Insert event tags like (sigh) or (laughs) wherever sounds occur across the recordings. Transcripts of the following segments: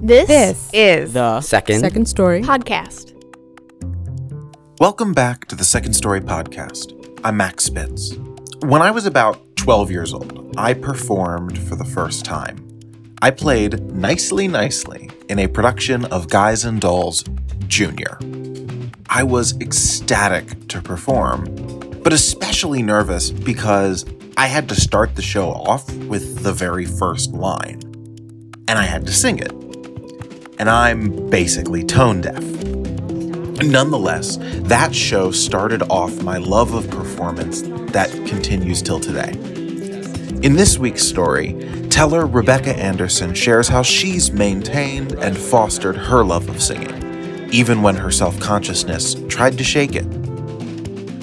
This, This is The Second. Second story. podcast. Welcome back to the Second Story Podcast. I'm Max Spitz. When I was about 12 years old, I performed for the first time. I played Nicely Nicely in a production of Guys and Dolls Jr. I was ecstatic to perform, but especially nervous because I had to start the show off with the very first line, and I had to sing it. And I'm basically tone deaf. Nonetheless, that show started off my love of performance that continues till today. In this week's story, teller Rebecca Anderson shares how she's maintained and fostered her love of singing, even when her self consciousness tried to shake it.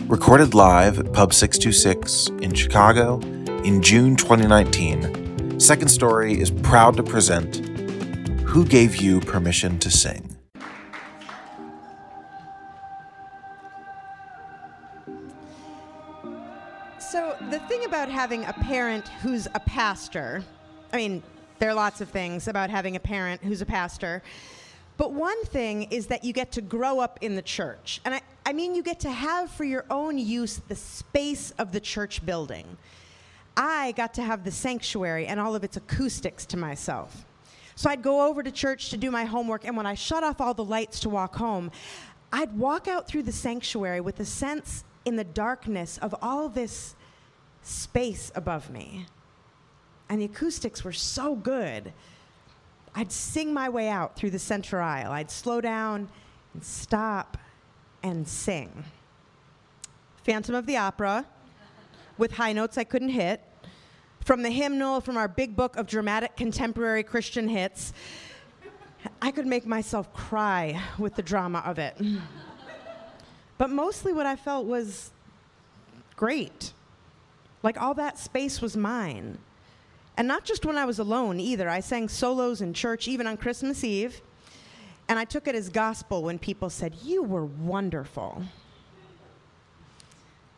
Recorded live at Pub 626 in Chicago in June 2019, Second Story is proud to present Who Gave You Permission to Sing? So, the thing about having a parent who's a pastor, I mean, there are lots of things about having a parent who's a pastor, but one thing is that you get to grow up in the church. And I, I mean, you get to have for your own use the space of the church building. I got to have the sanctuary and all of its acoustics to myself. So I'd go over to church to do my homework, and when I shut off all the lights to walk home, I'd walk out through the sanctuary with a sense in the darkness of all this space above me. And the acoustics were so good. I'd sing my way out through the center aisle. I'd slow down and stop and sing. Phantom of the Opera with high notes I couldn't hit. From the hymnal, from our big book of dramatic contemporary Christian hits, I could make myself cry with the drama of it. But mostly what I felt was great. Like all that space was mine. And not just when I was alone either. I sang solos in church, even on Christmas Eve. And I took it as gospel when people said, You were wonderful.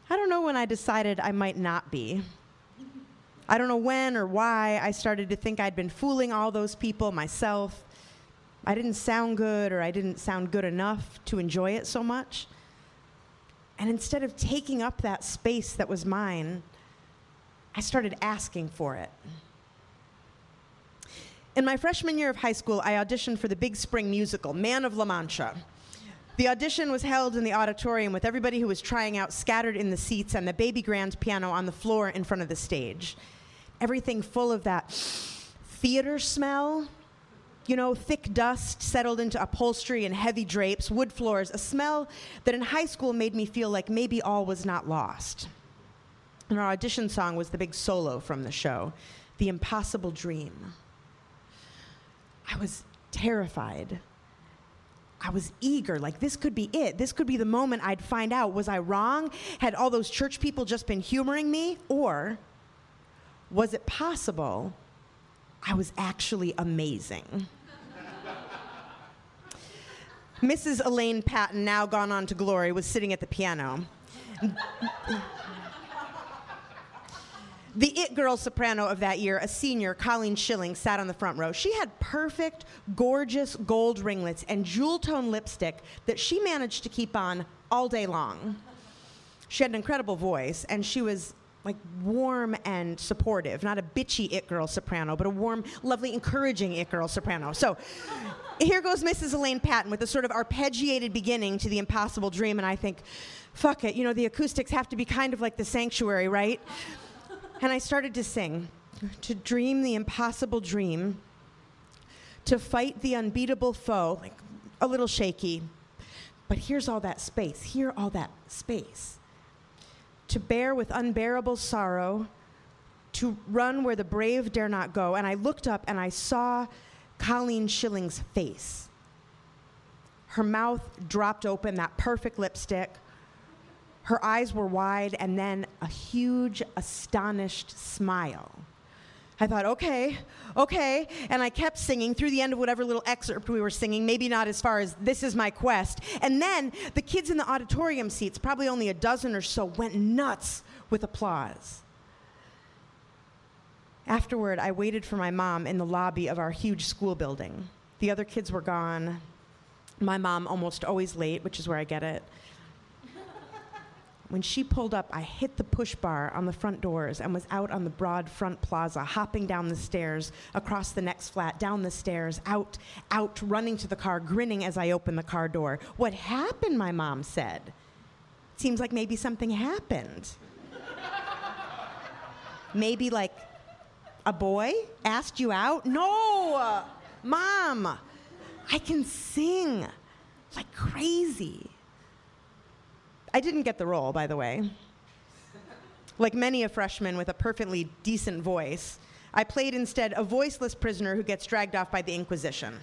I don't know when I decided I might not be. I don't know when or why I started to think I'd been fooling all those people myself. I didn't sound good or I didn't sound good enough to enjoy it so much. And instead of taking up that space that was mine, I started asking for it. In my freshman year of high school, I auditioned for the big spring musical, Man of La Mancha. The audition was held in the auditorium with everybody who was trying out scattered in the seats and the baby grand piano on the floor in front of the stage. Everything full of that theater smell, you know, thick dust settled into upholstery and heavy drapes, wood floors, a smell that in high school made me feel like maybe all was not lost. And our audition song was the big solo from the show, The Impossible Dream. I was terrified. I was eager, like this could be it. This could be the moment I'd find out was I wrong? Had all those church people just been humoring me? Or was it possible I was actually amazing? Mrs. Elaine Patton, now gone on to glory, was sitting at the piano. The it girl soprano of that year, a senior, Colleen Schilling, sat on the front row. She had perfect, gorgeous gold ringlets and jewel tone lipstick that she managed to keep on all day long. She had an incredible voice, and she was like warm and supportive, not a bitchy it girl soprano, but a warm, lovely, encouraging it girl soprano. So here goes Mrs. Elaine Patton with a sort of arpeggiated beginning to the impossible dream, and I think, fuck it, you know, the acoustics have to be kind of like the sanctuary, right? And I started to sing, to dream the impossible dream, to fight the unbeatable foe, like a little shaky. But here's all that space, here, all that space. To bear with unbearable sorrow, to run where the brave dare not go. And I looked up and I saw Colleen Schilling's face. Her mouth dropped open, that perfect lipstick. Her eyes were wide, and then a huge, astonished smile. I thought, okay, okay. And I kept singing through the end of whatever little excerpt we were singing, maybe not as far as This is My Quest. And then the kids in the auditorium seats, probably only a dozen or so, went nuts with applause. Afterward, I waited for my mom in the lobby of our huge school building. The other kids were gone. My mom almost always late, which is where I get it. When she pulled up, I hit the push bar on the front doors and was out on the broad front plaza, hopping down the stairs, across the next flat, down the stairs, out, out, running to the car, grinning as I opened the car door. What happened? My mom said. Seems like maybe something happened. (laughs) maybe like a boy asked you out? No! Uh, mom, I can sing like crazy. I didn't get the role, by the way. Like many a freshman with a perfectly decent voice, I played instead a voiceless prisoner who gets dragged off by the Inquisition.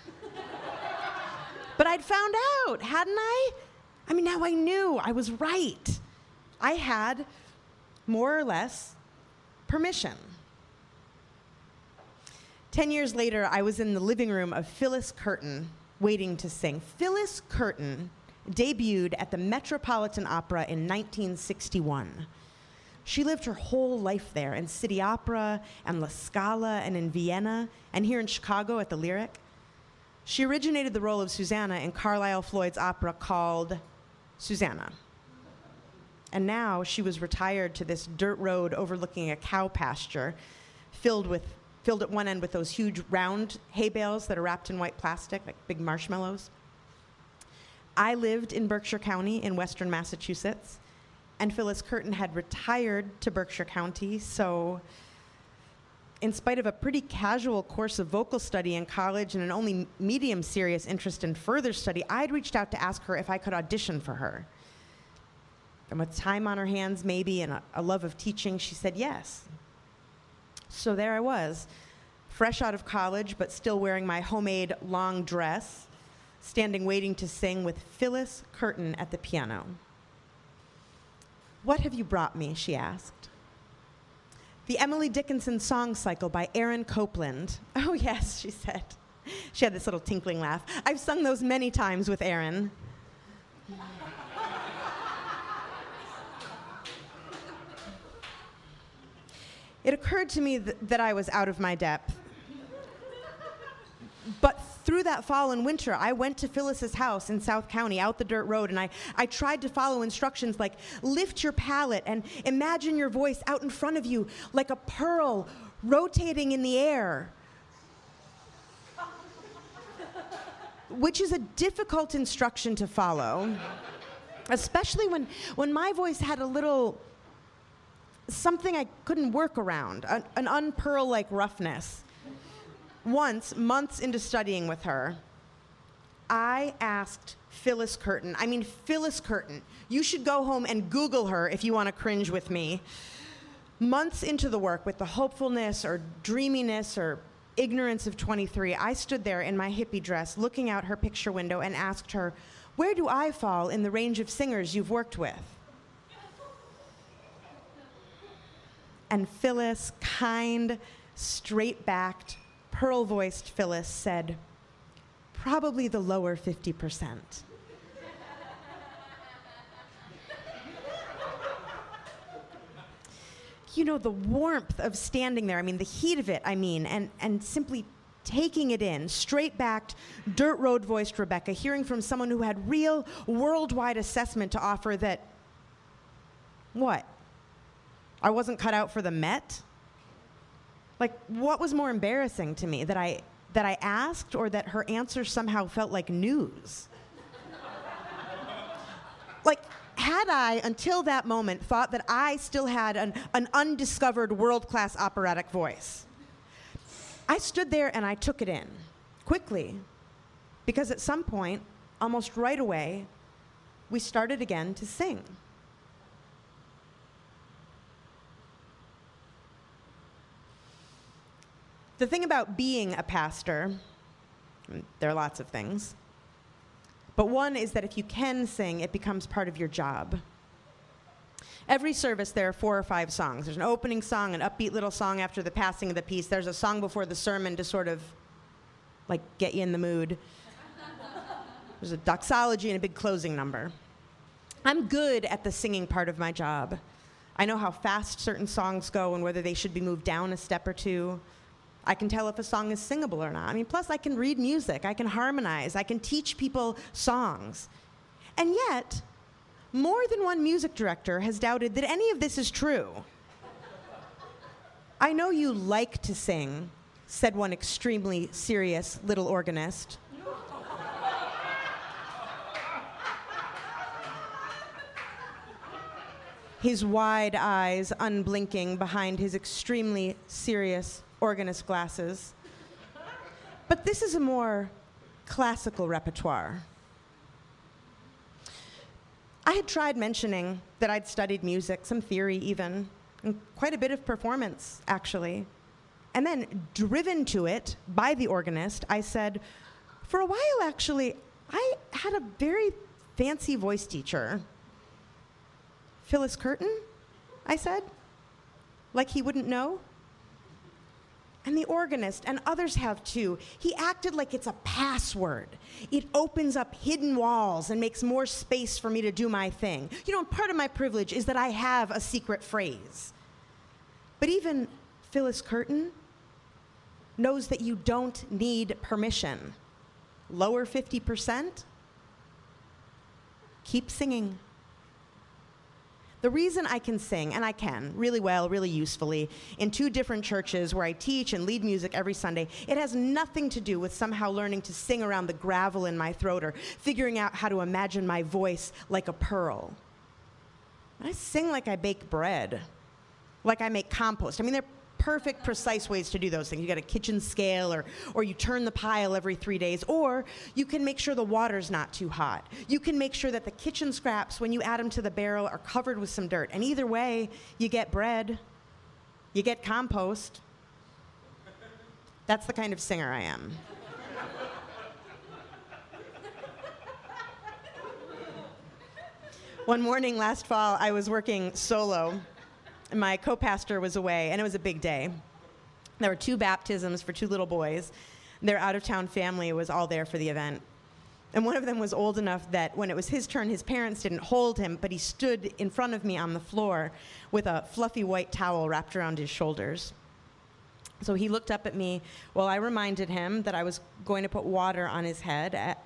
but I'd found out, hadn't I? I mean, now I knew I was right. I had, more or less, permission. Ten years later, I was in the living room of Phyllis Curtin, waiting to sing. Phyllis Curtin debuted at the Metropolitan Opera in 1961. She lived her whole life there in City Opera and La Scala and in Vienna and here in Chicago at the Lyric. She originated the role of Susannah in Carlisle Floyd's opera called Susannah. And now she was retired to this dirt road overlooking a cow pasture filled with filled at one end with those huge round hay bales that are wrapped in white plastic like big marshmallows. I lived in Berkshire County in western Massachusetts, and Phyllis Curtin had retired to Berkshire County, so in spite of a pretty casual course of vocal study in college and an only medium serious interest in further study, I'd reached out to ask her if I could audition for her. And with time on her hands, maybe, and a, a love of teaching, she said yes. So there I was, fresh out of college, but still wearing my homemade long dress standing waiting to sing with Phyllis Curtin at the piano. What have you brought me? she asked. The Emily Dickinson song cycle by Aaron Copland. (laughs) Oh, yes, she said. She had this little tinkling laugh. I've sung those many times with Aaron. it occurred to me th- that I was out of my depth. That fall and winter, I went to Phyllis's house in South County, out the dirt road, and I, I tried to follow instructions like lift your palate and imagine your voice out in front of you like a pearl rotating in the air. Which is a difficult instruction to follow, especially when, when my voice had a little something I couldn't work around, an, an unpearl like roughness once, months into studying with her, I asked Phyllis Curtin, I mean, Phyllis Curtin, you should go home and Google her if you want to cringe with me. Months into the work, with the hopefulness or dreaminess or ignorance of 23, I stood there in my hippie dress looking out her picture window and asked her, Where do I fall in the range of singers you've worked with? And Phyllis, kind, straight backed, pearl voiced Phyllis said, Probably the lower 50%. you know, the warmth of standing there, I mean, the heat of it, I mean, and, and simply taking it in, straight backed, dirt road voiced Rebecca, hearing from someone who had real worldwide assessment to offer that, what? I wasn't cut out for the Met? Like, what was more embarrassing to me that I that I asked, or that her answer somehow felt like news? like, had I, until that moment, thought that I still had an, an undiscovered world class operatic voice, I stood there and I took it in quickly because at some point, almost right away, we started again to sing. The thing about being a pastor, there are lots of things, but one is that if you can sing, it becomes part of your job. Every service, there are four or five songs. There's an opening song, an upbeat little song after the passing of the peace. There's a song before the sermon to sort of like get you in the mood. There's a doxology and a big closing number. I'm good at the singing part of my job. I know how fast certain songs go and whether they should be moved down a step or two. I can tell if a song is singable or not. I mean, plus, I can read music, I can harmonize, I can teach people songs. And yet, more than one music director has doubted that any of this is true. I know you like to sing, said one extremely serious little organist. his wide eyes unblinking behind his extremely serious organist glasses. But this is a more classical repertoire. I had tried mentioning that I'd studied music, some theory even, and quite a bit of performance, actually. And then, driven to it by the organist, I said, For a while, actually, I had a very fancy voice teacher Phyllis Curtin? I said. Like he wouldn't know? And the organist, and others have too, he acted like it's a password. It opens up hidden walls and makes more space for me to do my thing. You know, part of my privilege is that I have a secret phrase. But even Phyllis Curtin knows that you don't need permission. Lower 50%? Keep singing. The reason I can sing, and I can really well, really usefully, in two different churches where I teach and lead music every Sunday, it has nothing to do with somehow learning to sing around the gravel in my throat or figuring out how to imagine my voice like a pearl. I sing like I bake bread, like I make compost. I mean, they're perfect, precise ways to do those things. You got a kitchen scale, or, or you turn the pile every three days, or you can make sure the water's not too hot. You can make sure that the kitchen scraps, when you add them to the barrel, are covered with some dirt. And either way, you get bread, you get compost. That's the kind of singer I am. One morning last fall, I was working solo my co pastor was away, and it was a big day. There were two baptisms for two little boys. Their out of town family was all there for the event. And one of them was old enough that when it was his turn, his parents didn't hold him, but he stood in front of me on the floor with a fluffy white towel wrapped around his shoulders. So he looked up at me while I reminded him that I was going to put water on his head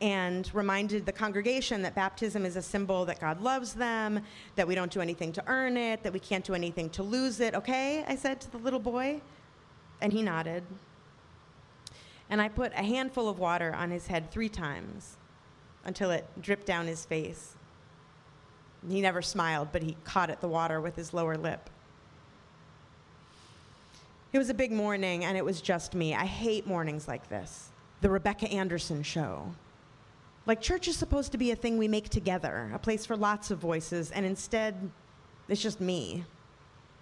and reminded the congregation that baptism is a symbol that God loves them, that we don't do anything to earn it, that we can't do anything to lose it. Okay? I said to the little boy. And he nodded. And I put a handful of water on his head three times until it dripped down his face. He never smiled, but he caught at the water with his lower lip. It was a big morning, and it was just me. I hate mornings like this. The Rebecca Anderson show. Like, church is supposed to be a thing we make together, a place for lots of voices, and instead, it's just me.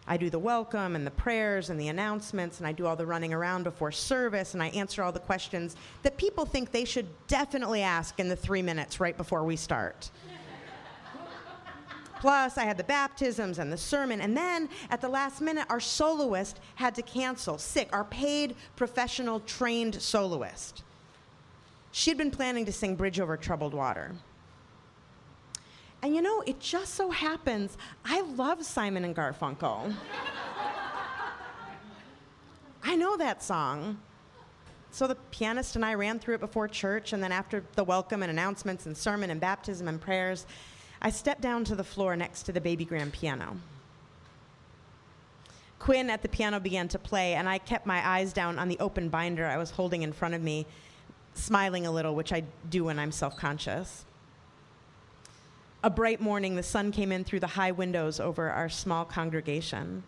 I do the welcome and the prayers and the announcements, and I do all the running around before service, and I answer all the questions that people think they should definitely ask in the three minutes right before we start. (laughs) Plus, I had the baptisms and the sermon, and then at the last minute, our soloist had to cancel, sick, our paid professional trained soloist. She'd been planning to sing Bridge Over Troubled Water. And you know, it just so happens I love Simon and Garfunkel. (laughs) I know that song. So the pianist and I ran through it before church, and then after the welcome and announcements and sermon and baptism and prayers, I stepped down to the floor next to the baby grand piano. Quinn at the piano began to play, and I kept my eyes down on the open binder I was holding in front of me smiling a little, which I do when I'm self conscious. A bright morning, the sun came in through the high windows over our small congregation.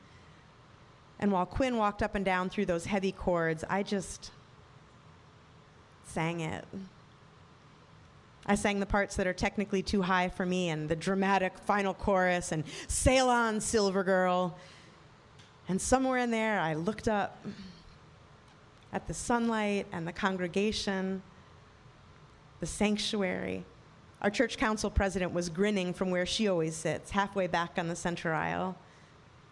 And while Quinn walked up and down through those heavy chords, I just sang it. I sang the parts that are technically too high for me and the dramatic final chorus and Sail On, Silver Girl. And somewhere in there, I looked up at the sunlight and the congregation, the sanctuary. Our church council president was grinning from where she always sits, halfway back on the center aisle.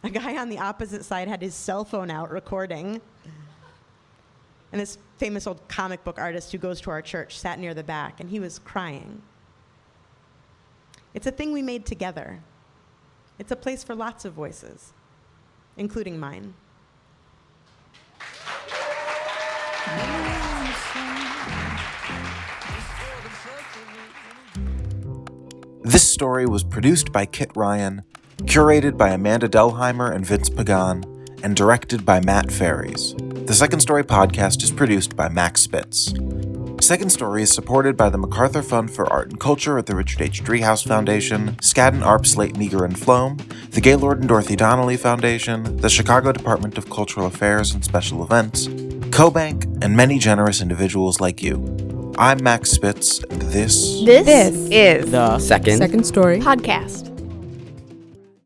A guy on the opposite side had his cell phone out recording. And this famous old comic book artist who goes to our church sat near the back, and he was crying. It's a thing we made together. It's a place for lots of voices, including mine. This story was produced by Kit Ryan, curated by Amanda Delheimer and Vince Pagan, and directed by Matt Ferries. The Second Story podcast is produced by Max Spitz. Second Story is supported by the MacArthur Fund for Art and Culture at the Richard H. Driehaus Foundation, Skadden Arps Slate Meagher and Flom, the Gaylord and Dorothy Donnelly Foundation, the Chicago Department of Cultural Affairs and Special Events, CoBank, and many generous individuals like you. I'm Max Spitz, this This, This is The second, second story podcast.